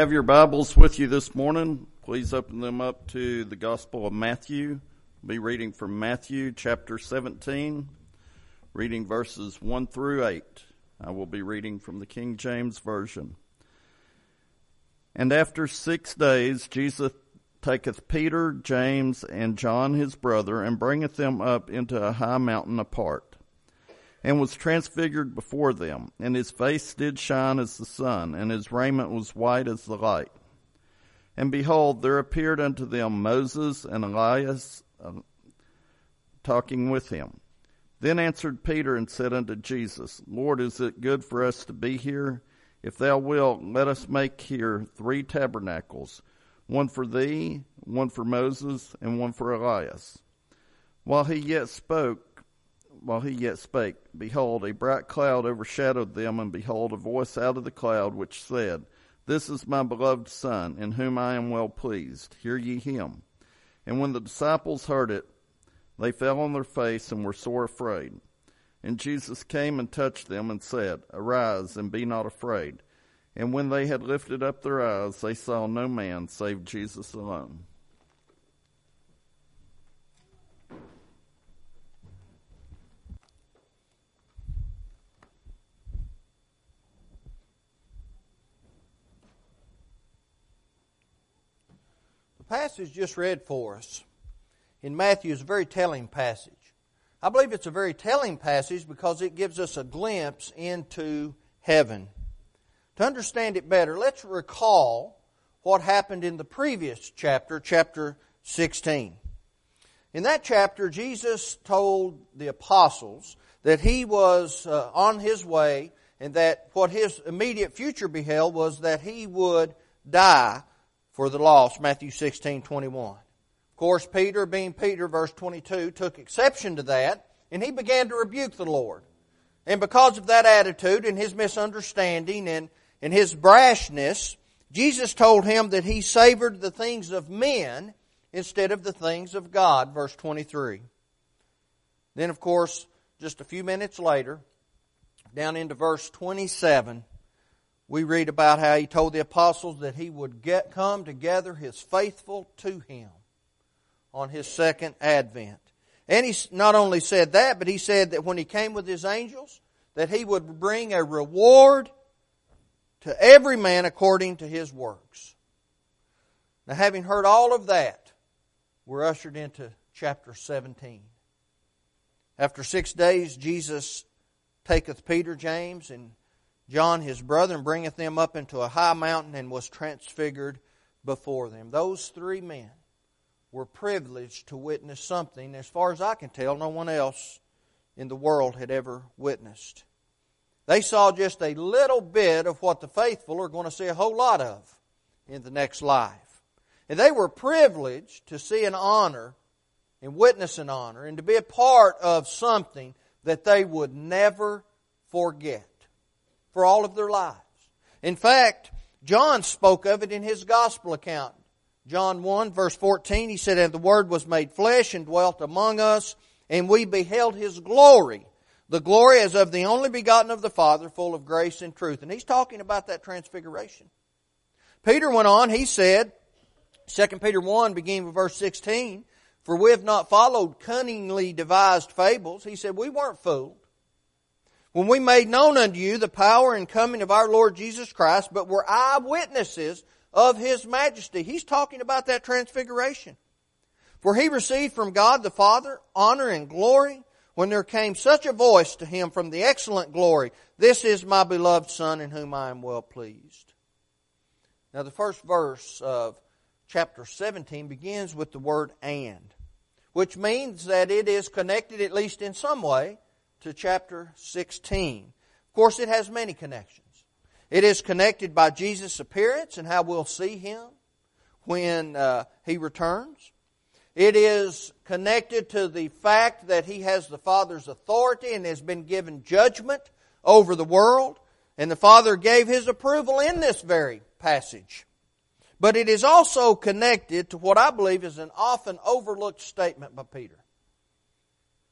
Have your Bibles with you this morning. Please open them up to the Gospel of Matthew. I'll be reading from Matthew chapter 17, reading verses 1 through 8. I will be reading from the King James Version. And after six days, Jesus taketh Peter, James, and John his brother, and bringeth them up into a high mountain apart and was transfigured before them, and his face did shine as the sun, and his raiment was white as the light. And behold, there appeared unto them Moses and Elias uh, talking with him. Then answered Peter and said unto Jesus, Lord, is it good for us to be here? If thou wilt, let us make here three tabernacles, one for thee, one for Moses, and one for Elias. While he yet spoke, while he yet spake, behold, a bright cloud overshadowed them, and behold, a voice out of the cloud which said, This is my beloved Son, in whom I am well pleased. Hear ye him. And when the disciples heard it, they fell on their face and were sore afraid. And Jesus came and touched them and said, Arise and be not afraid. And when they had lifted up their eyes, they saw no man save Jesus alone. The passage just read for us in Matthew is a very telling passage. I believe it's a very telling passage because it gives us a glimpse into heaven. To understand it better, let's recall what happened in the previous chapter, chapter 16. In that chapter, Jesus told the apostles that he was uh, on his way and that what his immediate future beheld was that he would die for the lost, Matthew 16, 21. Of course, Peter, being Peter, verse 22, took exception to that, and he began to rebuke the Lord. And because of that attitude and his misunderstanding and, and his brashness, Jesus told him that he savored the things of men instead of the things of God, verse 23. Then, of course, just a few minutes later, down into verse 27, we read about how he told the apostles that he would get come together his faithful to him on his second advent. And he not only said that, but he said that when he came with his angels, that he would bring a reward to every man according to his works. Now, having heard all of that, we're ushered into chapter 17. After six days, Jesus taketh Peter, James, and John his brother bringeth them up into a high mountain and was transfigured before them. Those three men were privileged to witness something, as far as I can tell, no one else in the world had ever witnessed. They saw just a little bit of what the faithful are going to see a whole lot of in the next life. And they were privileged to see an honor and witness an honor and to be a part of something that they would never forget for all of their lives. In fact, John spoke of it in his gospel account. John 1 verse 14, he said, And the Word was made flesh and dwelt among us, and we beheld His glory. The glory as of the only begotten of the Father, full of grace and truth. And he's talking about that transfiguration. Peter went on, he said, 2 Peter 1, beginning with verse 16, For we have not followed cunningly devised fables. He said, We weren't fooled when we made known unto you the power and coming of our Lord Jesus Christ, but were eyewitnesses of His majesty. He's talking about that transfiguration. For he received from God the Father honor and glory when there came such a voice to him from the excellent glory, This is my beloved Son in whom I am well pleased. Now the first verse of chapter 17 begins with the word and, which means that it is connected at least in some way to chapter 16. Of course, it has many connections. It is connected by Jesus' appearance and how we'll see him when uh, he returns. It is connected to the fact that he has the Father's authority and has been given judgment over the world. And the Father gave his approval in this very passage. But it is also connected to what I believe is an often overlooked statement by Peter.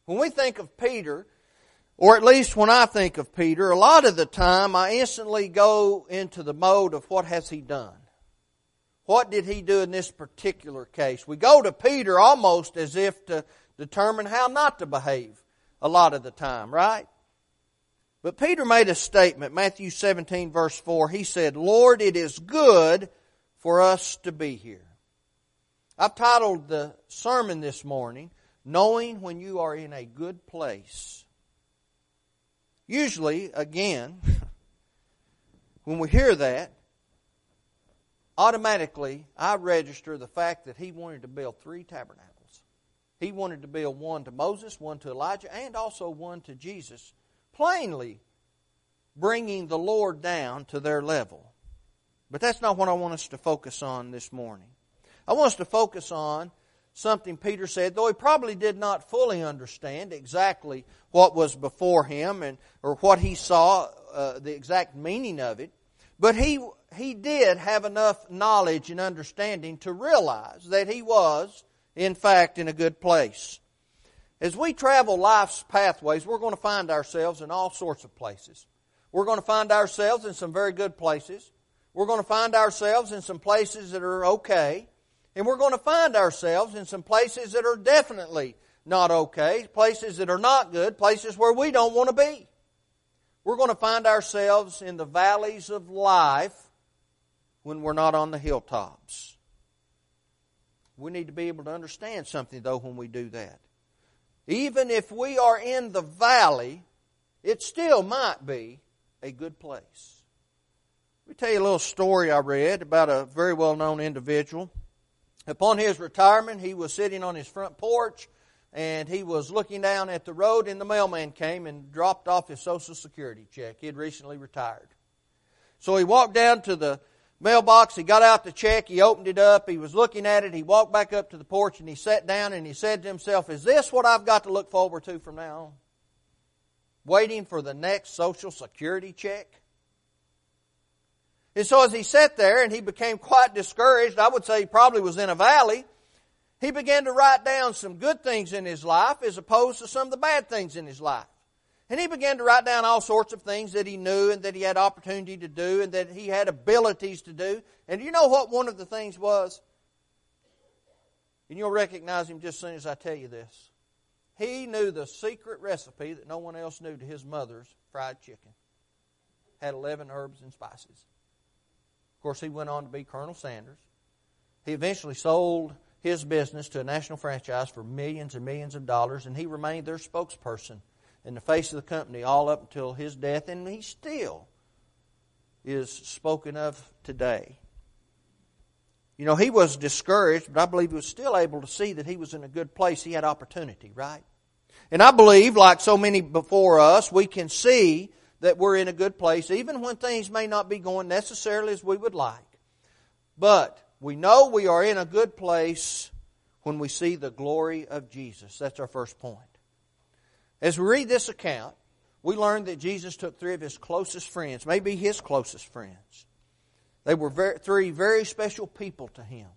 When we think of Peter, or at least when I think of Peter, a lot of the time I instantly go into the mode of what has he done? what did he do in this particular case? We go to Peter almost as if to determine how not to behave a lot of the time, right? But Peter made a statement, Matthew 17 verse 4. He said, Lord, it is good for us to be here. I've titled the sermon this morning, Knowing When You Are in a Good Place. Usually, again, when we hear that, automatically I register the fact that he wanted to build three tabernacles. He wanted to build one to Moses, one to Elijah, and also one to Jesus, plainly bringing the Lord down to their level. But that's not what I want us to focus on this morning. I want us to focus on something Peter said, though he probably did not fully understand exactly what was before him and or what he saw, uh, the exact meaning of it. But he he did have enough knowledge and understanding to realize that he was, in fact, in a good place. As we travel life's pathways, we're going to find ourselves in all sorts of places. We're going to find ourselves in some very good places. We're going to find ourselves in some places that are okay. And we're going to find ourselves in some places that are definitely not okay, places that are not good, places where we don't want to be. We're going to find ourselves in the valleys of life when we're not on the hilltops. We need to be able to understand something, though, when we do that. Even if we are in the valley, it still might be a good place. Let me tell you a little story I read about a very well known individual. Upon his retirement, he was sitting on his front porch and he was looking down at the road, and the mailman came and dropped off his Social Security check. He had recently retired. So he walked down to the mailbox, he got out the check, he opened it up, he was looking at it, he walked back up to the porch and he sat down and he said to himself, Is this what I've got to look forward to from now on? Waiting for the next Social Security check? And so as he sat there and he became quite discouraged, I would say he probably was in a valley, he began to write down some good things in his life as opposed to some of the bad things in his life. And he began to write down all sorts of things that he knew and that he had opportunity to do and that he had abilities to do. And you know what one of the things was? And you'll recognize him just as soon as I tell you this. He knew the secret recipe that no one else knew to his mother's fried chicken. Had 11 herbs and spices. Of course, he went on to be Colonel Sanders. He eventually sold his business to a national franchise for millions and millions of dollars, and he remained their spokesperson in the face of the company all up until his death, and he still is spoken of today. You know, he was discouraged, but I believe he was still able to see that he was in a good place. He had opportunity, right? And I believe, like so many before us, we can see that we're in a good place, even when things may not be going necessarily as we would like. But we know we are in a good place when we see the glory of Jesus. That's our first point. As we read this account, we learn that Jesus took three of his closest friends, maybe his closest friends. They were very, three very special people to him.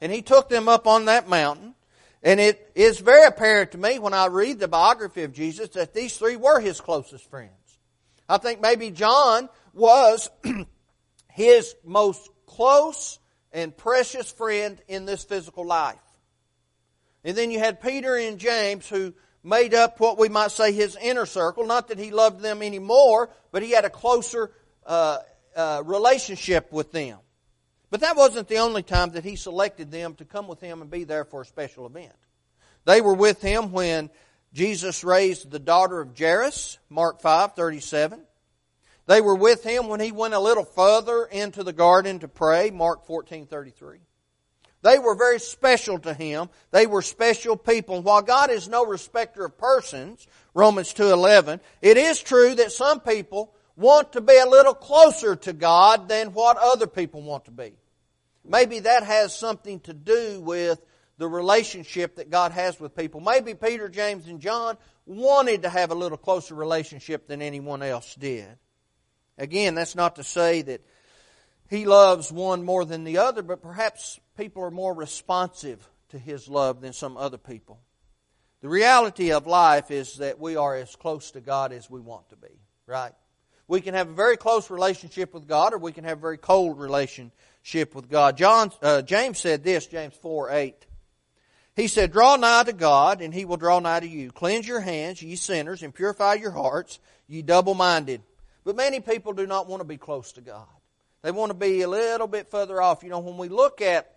And he took them up on that mountain. And it is very apparent to me when I read the biography of Jesus that these three were his closest friends. I think maybe John was his most close and precious friend in this physical life. And then you had Peter and James who made up what we might say his inner circle. Not that he loved them anymore, but he had a closer uh, uh, relationship with them. But that wasn't the only time that he selected them to come with him and be there for a special event. They were with him when Jesus raised the daughter of Jairus, Mark 5, 37. They were with him when he went a little further into the garden to pray, Mark 14, 33. They were very special to him. They were special people. while God is no respecter of persons, Romans 2:11, it is true that some people want to be a little closer to God than what other people want to be. Maybe that has something to do with the relationship that God has with people. Maybe Peter, James, and John wanted to have a little closer relationship than anyone else did. Again, that's not to say that he loves one more than the other, but perhaps people are more responsive to his love than some other people. The reality of life is that we are as close to God as we want to be, right? We can have a very close relationship with God or we can have a very cold relationship with God. John, uh, James said this, James 4 8. He said, Draw nigh to God, and he will draw nigh to you. Cleanse your hands, ye sinners, and purify your hearts, ye double minded. But many people do not want to be close to God. They want to be a little bit further off. You know, when we look at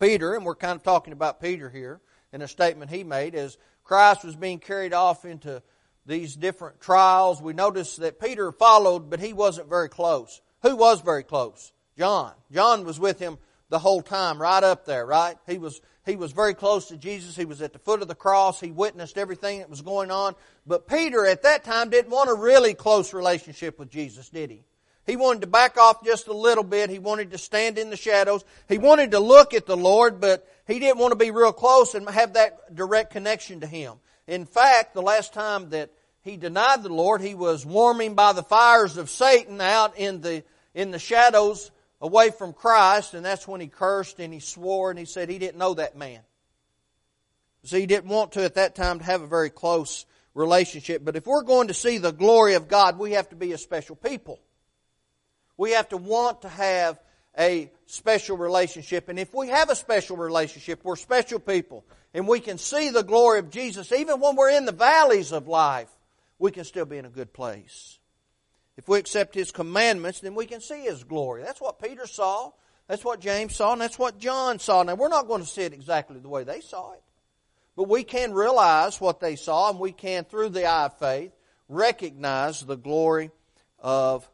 Peter, and we're kind of talking about Peter here in a statement he made, as Christ was being carried off into these different trials, we notice that Peter followed, but he wasn't very close. Who was very close? John. John was with him the whole time, right up there, right? He was, he was very close to Jesus. He was at the foot of the cross. He witnessed everything that was going on. But Peter at that time didn't want a really close relationship with Jesus, did he? He wanted to back off just a little bit. He wanted to stand in the shadows. He wanted to look at the Lord, but he didn't want to be real close and have that direct connection to Him. In fact, the last time that he denied the Lord, he was warming by the fires of Satan out in the, in the shadows away from Christ, and that's when he cursed and he swore and he said he didn't know that man. So he didn't want to at that time to have a very close relationship. But if we're going to see the glory of God, we have to be a special people. We have to want to have a special relationship. And if we have a special relationship, we're special people, and we can see the glory of Jesus, even when we're in the valleys of life, we can still be in a good place. If we accept His commandments, then we can see His glory. That's what Peter saw. That's what James saw, and that's what John saw. Now, we're not going to see it exactly the way they saw it, but we can realize what they saw, and we can, through the eye of faith, recognize the glory of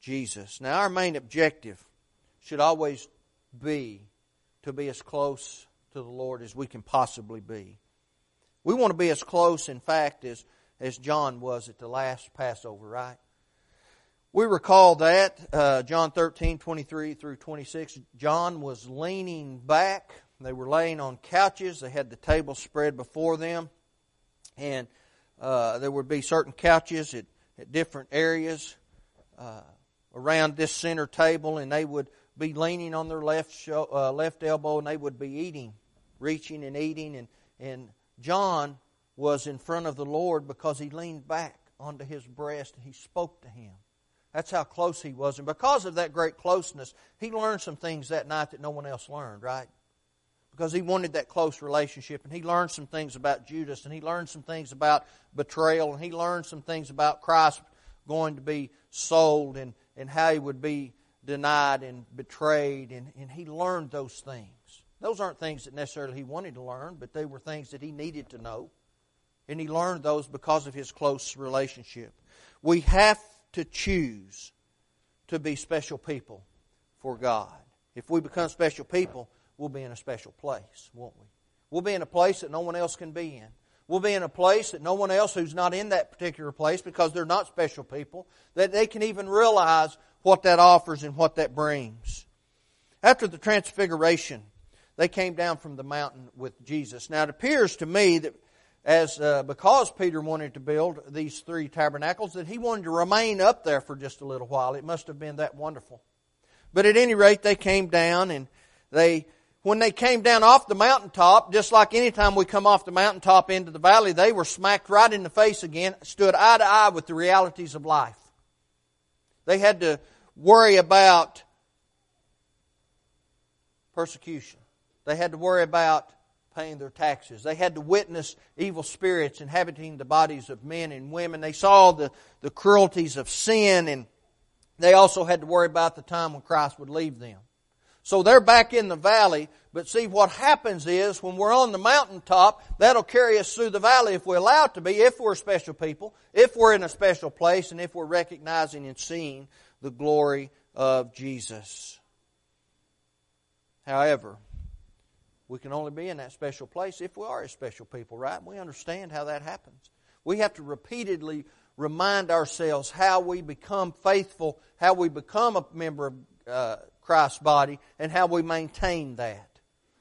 Jesus. Now, our main objective should always be to be as close to the Lord as we can possibly be. We want to be as close, in fact, as, as John was at the last Passover, right? We recall that, uh, John 13, 23 through 26. John was leaning back. They were laying on couches. They had the table spread before them. And uh, there would be certain couches at, at different areas. Uh, around this center table, and they would be leaning on their left uh, left elbow, and they would be eating, reaching and eating. And and John was in front of the Lord because he leaned back onto his breast and he spoke to him. That's how close he was, and because of that great closeness, he learned some things that night that no one else learned. Right? Because he wanted that close relationship, and he learned some things about Judas, and he learned some things about betrayal, and he learned some things about Christ going to be sold and and how he would be denied and betrayed, and, and he learned those things. Those aren't things that necessarily he wanted to learn, but they were things that he needed to know. And he learned those because of his close relationship. We have to choose to be special people for God. If we become special people, we'll be in a special place, won't we? We'll be in a place that no one else can be in. We'll be in a place that no one else who's not in that particular place because they're not special people, that they can even realize what that offers and what that brings. After the transfiguration, they came down from the mountain with Jesus. Now it appears to me that as uh, because Peter wanted to build these three tabernacles, that he wanted to remain up there for just a little while. It must have been that wonderful. But at any rate, they came down and they when they came down off the mountaintop, just like any time we come off the mountaintop into the valley, they were smacked right in the face again, stood eye to eye with the realities of life. They had to worry about persecution. They had to worry about paying their taxes. They had to witness evil spirits inhabiting the bodies of men and women. They saw the, the cruelties of sin, and they also had to worry about the time when Christ would leave them. So they're back in the valley, but see what happens is when we're on the mountaintop, that'll carry us through the valley if we're allowed to be, if we're special people, if we're in a special place, and if we're recognizing and seeing the glory of Jesus. However, we can only be in that special place if we are a special people, right? We understand how that happens. We have to repeatedly remind ourselves how we become faithful, how we become a member of uh, Christ's body and how we maintain that.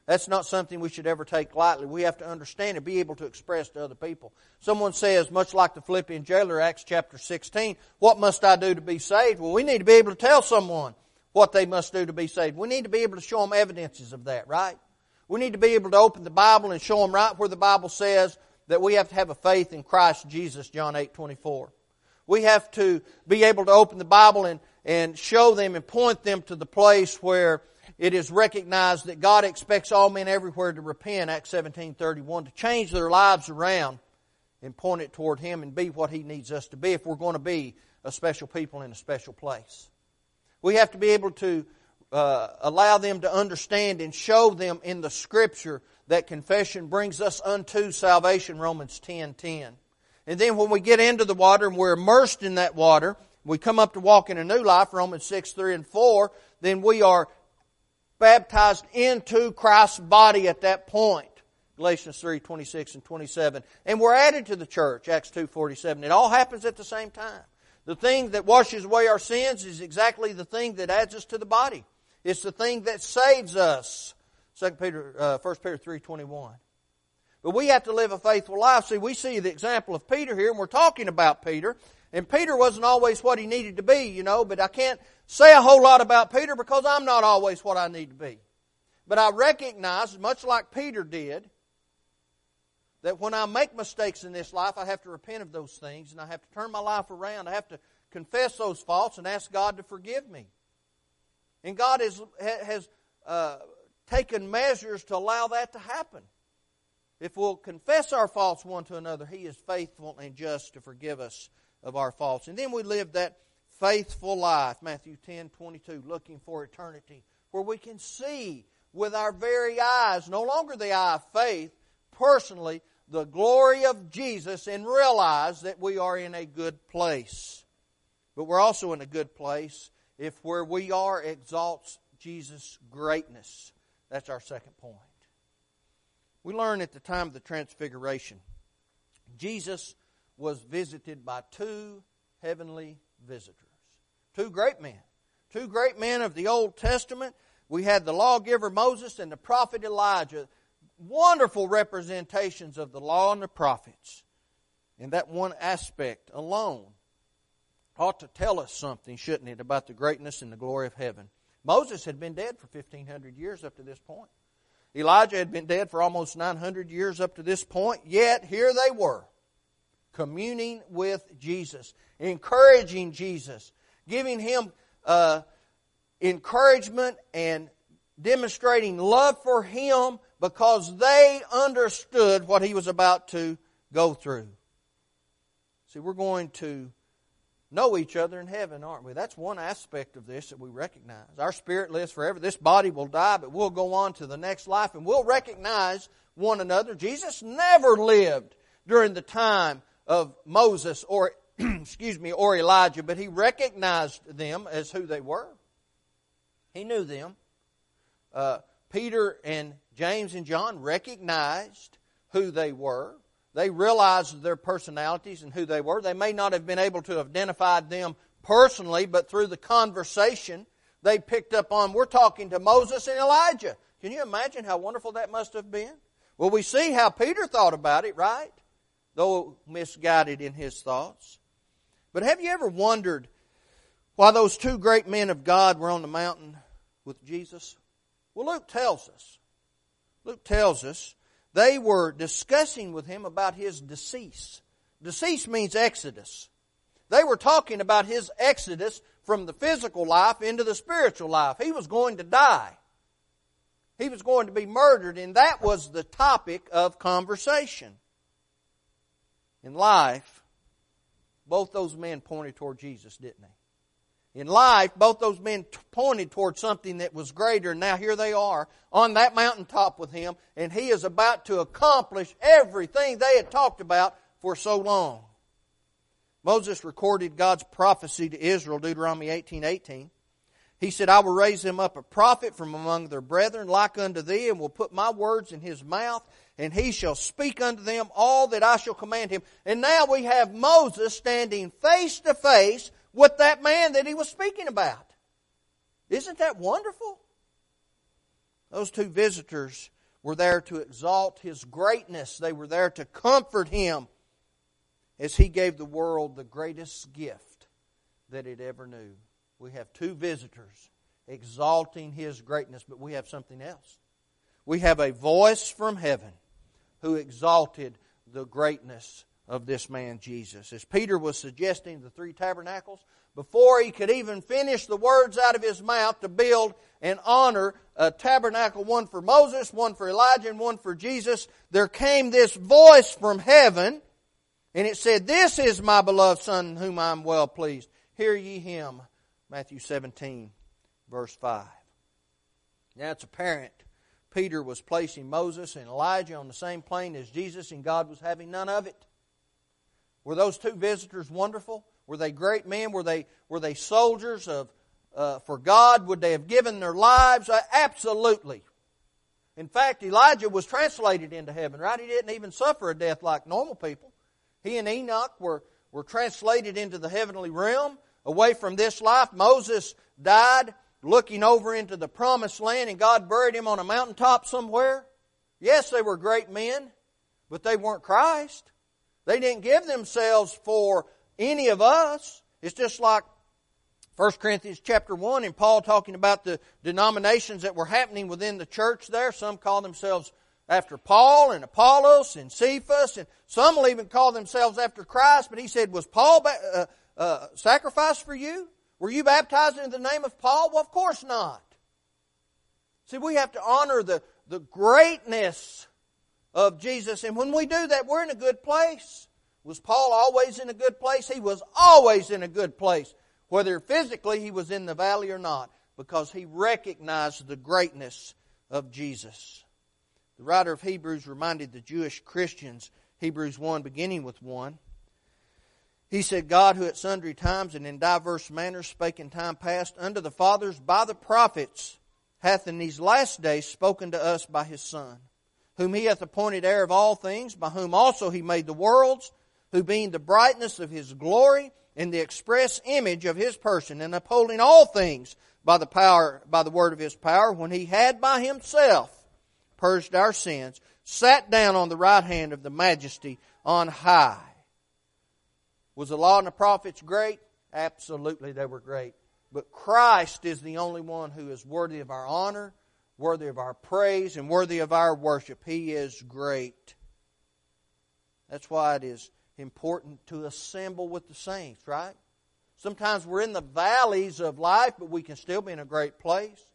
That's not something we should ever take lightly. We have to understand and be able to express to other people. Someone says, much like the Philippian jailer, Acts chapter 16, what must I do to be saved? Well, we need to be able to tell someone what they must do to be saved. We need to be able to show them evidences of that, right? We need to be able to open the Bible and show them right where the Bible says that we have to have a faith in Christ Jesus, John 8, 24. We have to be able to open the Bible and, and show them and point them to the place where it is recognized that God expects all men everywhere to repent, Acts 17:31, to change their lives around and point it toward Him and be what He needs us to be if we're going to be a special people in a special place. We have to be able to uh, allow them to understand and show them in the Scripture that confession brings us unto salvation, Romans 10 10. And then when we get into the water and we're immersed in that water, we come up to walk in a new life, Romans 6 3 and 4, then we are baptized into Christ's body at that point. Galatians 3, 26 and 27. And we're added to the church, Acts 2, 47. It all happens at the same time. The thing that washes away our sins is exactly the thing that adds us to the body. It's the thing that saves us. 2 Peter, uh, 1 Peter 3.21. But we have to live a faithful life. See, we see the example of Peter here, and we're talking about Peter. And Peter wasn't always what he needed to be, you know, but I can't say a whole lot about Peter because I'm not always what I need to be. But I recognize, much like Peter did, that when I make mistakes in this life, I have to repent of those things and I have to turn my life around. I have to confess those faults and ask God to forgive me. And God has, has uh, taken measures to allow that to happen. If we'll confess our faults one to another, He is faithful and just to forgive us of our faults. And then we live that faithful life, Matthew 10 22, looking for eternity, where we can see with our very eyes, no longer the eye of faith, personally, the glory of Jesus and realize that we are in a good place. But we're also in a good place if where we are exalts Jesus' greatness. That's our second point. We learn at the time of the Transfiguration, Jesus was visited by two heavenly visitors. Two great men. Two great men of the Old Testament. We had the lawgiver Moses and the prophet Elijah. Wonderful representations of the law and the prophets. in that one aspect alone ought to tell us something, shouldn't it, about the greatness and the glory of heaven. Moses had been dead for 1,500 years up to this point. Elijah had been dead for almost 900 years up to this point, yet here they were communing with Jesus, encouraging Jesus, giving him uh, encouragement and demonstrating love for him because they understood what he was about to go through. See, we're going to know each other in heaven, aren't we? That's one aspect of this that we recognize. Our spirit lives forever. This body will die, but we'll go on to the next life and we'll recognize one another. Jesus never lived during the time of Moses or, excuse me, or Elijah, but he recognized them as who they were. He knew them. Uh, Peter and James and John recognized who they were. They realized their personalities and who they were. They may not have been able to identify them personally, but through the conversation, they picked up on, we're talking to Moses and Elijah. Can you imagine how wonderful that must have been? Well, we see how Peter thought about it, right? though misguided in his thoughts. But have you ever wondered why those two great men of God were on the mountain with Jesus? Well, Luke tells us. Luke tells us they were discussing with him about his decease. Decease means exodus. They were talking about his exodus from the physical life into the spiritual life. He was going to die. He was going to be murdered, and that was the topic of conversation in life, both those men pointed toward Jesus, didn't they? In life, both those men pointed toward something that was greater. And now here they are on that mountaintop with him, and he is about to accomplish everything they had talked about for so long. Moses recorded God's prophecy to Israel, Deuteronomy 18, 18. He said, I will raise him up a prophet from among their brethren like unto thee, and will put my words in his mouth, and he shall speak unto them all that I shall command him. And now we have Moses standing face to face with that man that he was speaking about. Isn't that wonderful? Those two visitors were there to exalt his greatness. They were there to comfort him as he gave the world the greatest gift that it ever knew. We have two visitors exalting his greatness, but we have something else. We have a voice from heaven who exalted the greatness of this man Jesus. As Peter was suggesting the three tabernacles, before he could even finish the words out of his mouth to build and honor a tabernacle, one for Moses, one for Elijah, and one for Jesus, there came this voice from heaven, and it said, This is my beloved Son, whom I am well pleased. Hear ye him. Matthew 17, verse 5. Now it's apparent Peter was placing Moses and Elijah on the same plane as Jesus, and God was having none of it. Were those two visitors wonderful? Were they great men? Were they, were they soldiers of, uh, for God? Would they have given their lives? Uh, absolutely. In fact, Elijah was translated into heaven, right? He didn't even suffer a death like normal people. He and Enoch were, were translated into the heavenly realm, away from this life. Moses died looking over into the promised land, and God buried him on a mountaintop somewhere. Yes, they were great men, but they weren't Christ. They didn't give themselves for any of us. It's just like 1 Corinthians chapter 1 and Paul talking about the denominations that were happening within the church there. Some call themselves after Paul and Apollos and Cephas, and some will even call themselves after Christ. But he said, Was Paul uh, uh, sacrificed for you? Were you baptized in the name of Paul? Well, of course not. See, we have to honor the, the greatness of Jesus, and when we do that, we're in a good place. Was Paul always in a good place? He was always in a good place, whether physically he was in the valley or not, because he recognized the greatness of Jesus. The writer of Hebrews reminded the Jewish Christians, Hebrews 1, beginning with 1. He said, God, who at sundry times and in diverse manners spake in time past unto the fathers by the prophets, hath in these last days spoken to us by his Son, whom he hath appointed heir of all things, by whom also he made the worlds who being the brightness of his glory and the express image of his person, and upholding all things by the power, by the word of his power, when he had by himself purged our sins, sat down on the right hand of the majesty on high. Was the law and the prophets great? Absolutely, they were great. But Christ is the only one who is worthy of our honor, worthy of our praise, and worthy of our worship. He is great. That's why it is important to assemble with the saints, right? Sometimes we're in the valleys of life, but we can still be in a great place.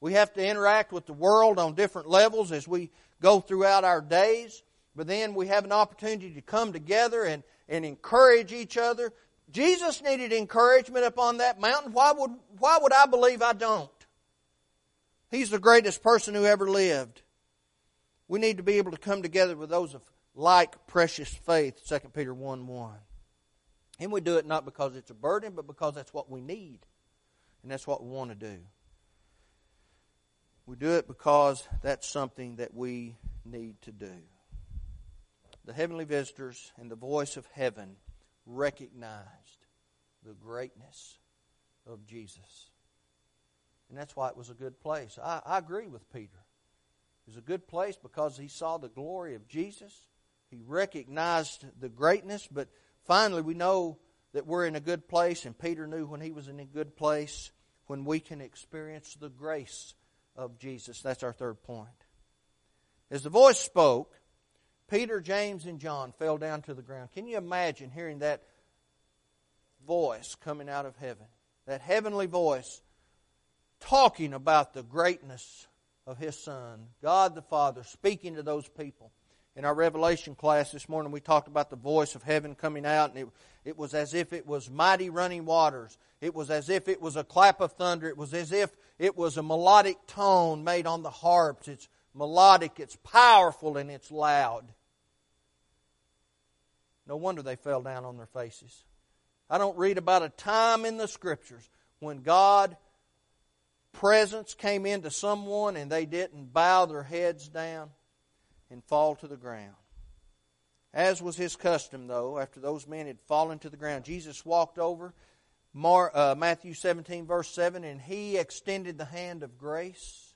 We have to interact with the world on different levels as we go throughout our days, but then we have an opportunity to come together and, and encourage each other. Jesus needed encouragement upon that mountain. Why would, why would I believe I don't? He's the greatest person who ever lived. We need to be able to come together with those of like precious faith, 2 Peter 1 1. And we do it not because it's a burden, but because that's what we need. And that's what we want to do. We do it because that's something that we need to do. The heavenly visitors and the voice of heaven recognized the greatness of Jesus. And that's why it was a good place. I, I agree with Peter. It was a good place because he saw the glory of Jesus he recognized the greatness, but finally we know that we're in a good place, and Peter knew when he was in a good place when we can experience the grace of Jesus. That's our third point. As the voice spoke, Peter, James, and John fell down to the ground. Can you imagine hearing that voice coming out of heaven? That heavenly voice talking about the greatness of His Son, God the Father, speaking to those people. In our Revelation class this morning, we talked about the voice of heaven coming out, and it, it was as if it was mighty running waters. It was as if it was a clap of thunder. It was as if it was a melodic tone made on the harps. It's melodic, it's powerful, and it's loud. No wonder they fell down on their faces. I don't read about a time in the Scriptures when God presence came into someone and they didn't bow their heads down and fall to the ground. As was his custom, though, after those men had fallen to the ground, Jesus walked over, Mar, uh, Matthew 17, verse 7, and he extended the hand of grace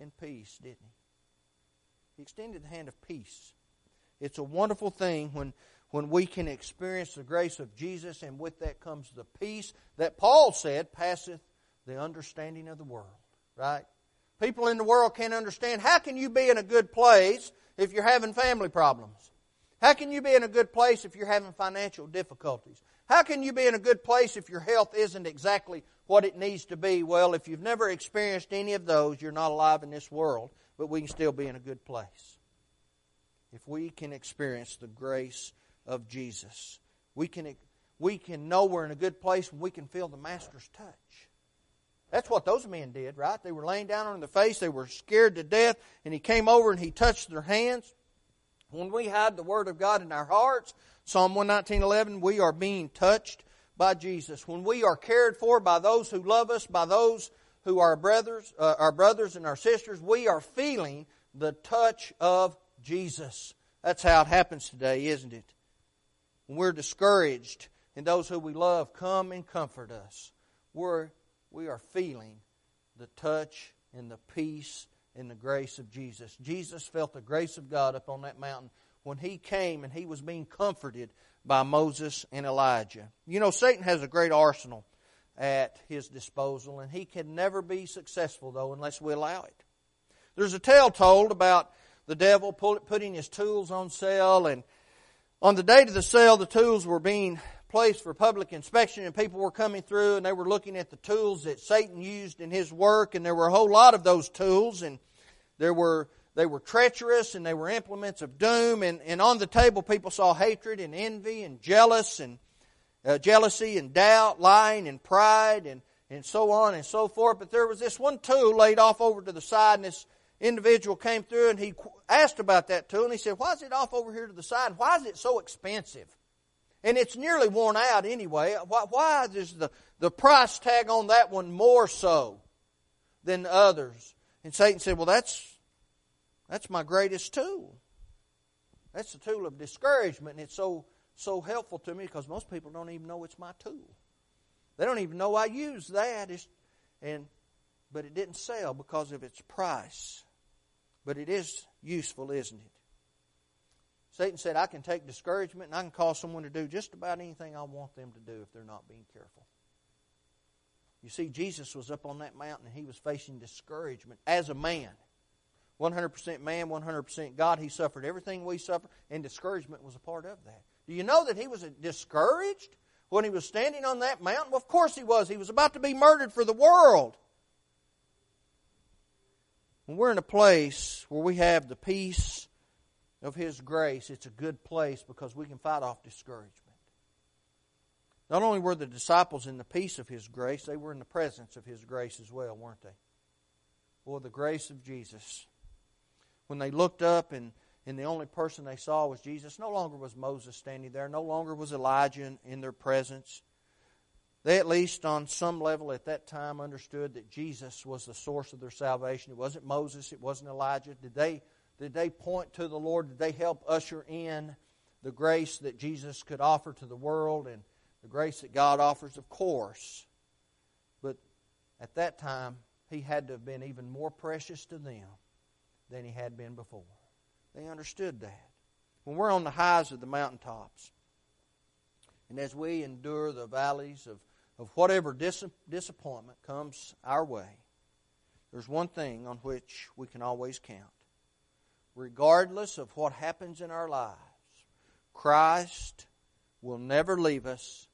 and peace, didn't he? He extended the hand of peace. It's a wonderful thing when, when we can experience the grace of Jesus, and with that comes the peace that Paul said passeth the understanding of the world, right? People in the world can't understand. How can you be in a good place if you're having family problems? How can you be in a good place if you're having financial difficulties? How can you be in a good place if your health isn't exactly what it needs to be? Well, if you've never experienced any of those, you're not alive in this world, but we can still be in a good place. If we can experience the grace of Jesus, we can, we can know we're in a good place when we can feel the Master's touch. That's what those men did, right? They were laying down on their face, they were scared to death, and he came over and he touched their hands. When we hide the Word of God in our hearts, Psalm 119.11, we are being touched by Jesus. When we are cared for by those who love us, by those who are brothers, uh, our brothers and our sisters, we are feeling the touch of Jesus. That's how it happens today, isn't it? When we're discouraged and those who we love come and comfort us, we're, we are feeling the touch and the peace and the grace of Jesus. Jesus felt the grace of God up on that mountain when he came and he was being comforted by Moses and Elijah. You know, Satan has a great arsenal at his disposal, and he can never be successful, though, unless we allow it. There's a tale told about the devil putting his tools on sale, and on the date of the sale, the tools were being placed for public inspection, and people were coming through and they were looking at the tools that Satan used in his work, and there were a whole lot of those tools, and there were they were treacherous and they were implements of doom. And, and on the table, people saw hatred and envy and jealous and uh, jealousy and doubt, lying and pride and, and so on and so forth. But there was this one tool laid off over to the side, and this individual came through and he asked about that tool, and he said, "Why is it off over here to the side? Why is it so expensive?" And it's nearly worn out anyway. Why, why is the, the price tag on that one more so than others? And Satan said, Well, that's that's my greatest tool. That's the tool of discouragement, and it's so so helpful to me because most people don't even know it's my tool. They don't even know I use that. It's, and but it didn't sell because of its price. But it is useful, isn't it? Satan said, I can take discouragement and I can cause someone to do just about anything I want them to do if they're not being careful. You see, Jesus was up on that mountain and he was facing discouragement as a man. 100% man, 100% God. He suffered everything we suffer, and discouragement was a part of that. Do you know that he was discouraged when he was standing on that mountain? Well, of course he was. He was about to be murdered for the world. When we're in a place where we have the peace of His grace, it's a good place because we can fight off discouragement. Not only were the disciples in the peace of His grace, they were in the presence of His grace as well, weren't they? Or the grace of Jesus when they looked up and, and the only person they saw was Jesus, no longer was Moses standing there, no longer was Elijah in, in their presence. They, at least on some level at that time, understood that Jesus was the source of their salvation. It wasn't Moses, it wasn't Elijah. Did they, did they point to the Lord? Did they help usher in the grace that Jesus could offer to the world and the grace that God offers? Of course. But at that time, he had to have been even more precious to them than he had been before. They understood that. When we're on the highs of the mountaintops, and as we endure the valleys of, of whatever dis- disappointment comes our way, there's one thing on which we can always count. Regardless of what happens in our lives, Christ will never leave us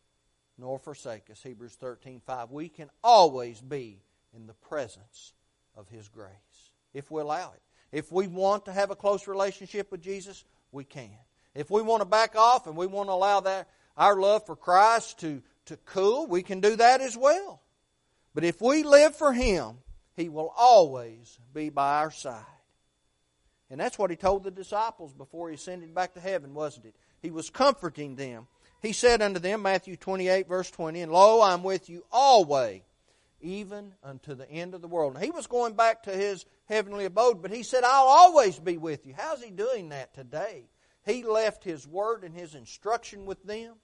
nor forsake us. Hebrews 13:5. We can always be in the presence of his grace if we allow it. If we want to have a close relationship with Jesus, we can. If we want to back off and we want to allow that our love for Christ to, to cool, we can do that as well. But if we live for Him, He will always be by our side. And that's what He told the disciples before He ascended back to heaven, wasn't it? He was comforting them. He said unto them, Matthew 28, verse 20, And lo, I'm with you always even unto the end of the world. And he was going back to his heavenly abode, but he said, I'll always be with you. How's he doing that today? He left his word and his instruction with them.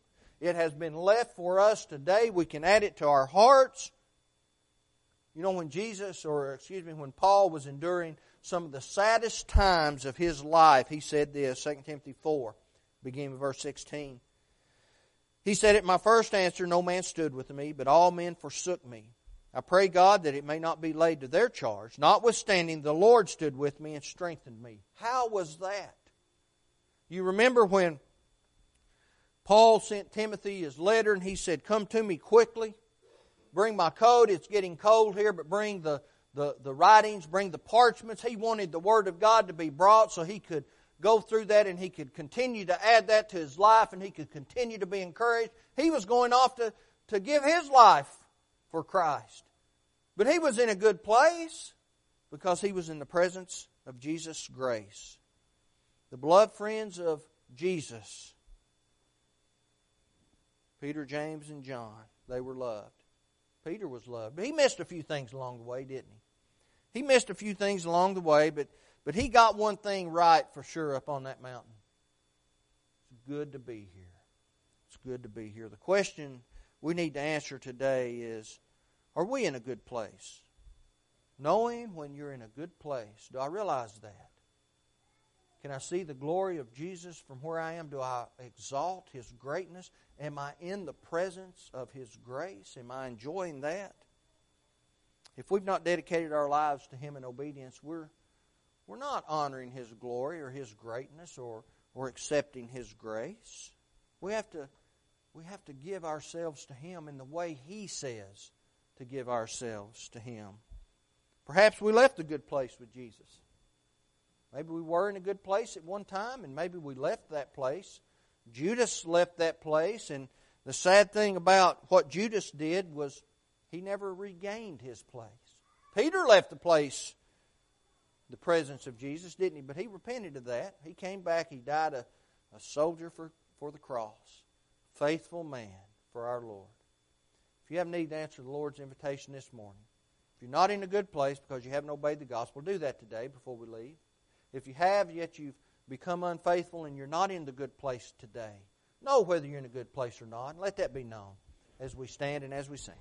It has been left for us today. We can add it to our hearts. You know, when Jesus, or excuse me, when Paul was enduring some of the saddest times of his life, he said this, 2 Timothy 4, beginning with verse 16. He said, At my first answer, no man stood with me, but all men forsook me. I pray God that it may not be laid to their charge. Notwithstanding, the Lord stood with me and strengthened me. How was that? You remember when Paul sent Timothy his letter and he said, Come to me quickly. Bring my coat. It's getting cold here, but bring the, the, the writings, bring the parchments. He wanted the Word of God to be brought so he could go through that and he could continue to add that to his life and he could continue to be encouraged. He was going off to, to give his life for Christ. But he was in a good place because he was in the presence of Jesus' grace. The blood friends of Jesus, Peter, James, and John, they were loved. Peter was loved. But he missed a few things along the way, didn't he? He missed a few things along the way, but but he got one thing right for sure up on that mountain. It's good to be here. It's good to be here. The question we need to answer today is Are we in a good place? Knowing when you're in a good place, do I realize that? Can I see the glory of Jesus from where I am? Do I exalt His greatness? Am I in the presence of His grace? Am I enjoying that? If we've not dedicated our lives to Him in obedience, we're we're not honoring His glory or His greatness or, or accepting His grace. We have, to, we have to give ourselves to Him in the way He says to give ourselves to Him. Perhaps we left a good place with Jesus. Maybe we were in a good place at one time, and maybe we left that place. Judas left that place, and the sad thing about what Judas did was he never regained his place. Peter left the place the presence of Jesus, didn't he? But he repented of that. He came back. He died a, a soldier for, for the cross. Faithful man for our Lord. If you have need to answer the Lord's invitation this morning, if you're not in a good place because you haven't obeyed the gospel, do that today before we leave. If you have, yet you've become unfaithful and you're not in the good place today, know whether you're in a good place or not, and let that be known as we stand and as we sing.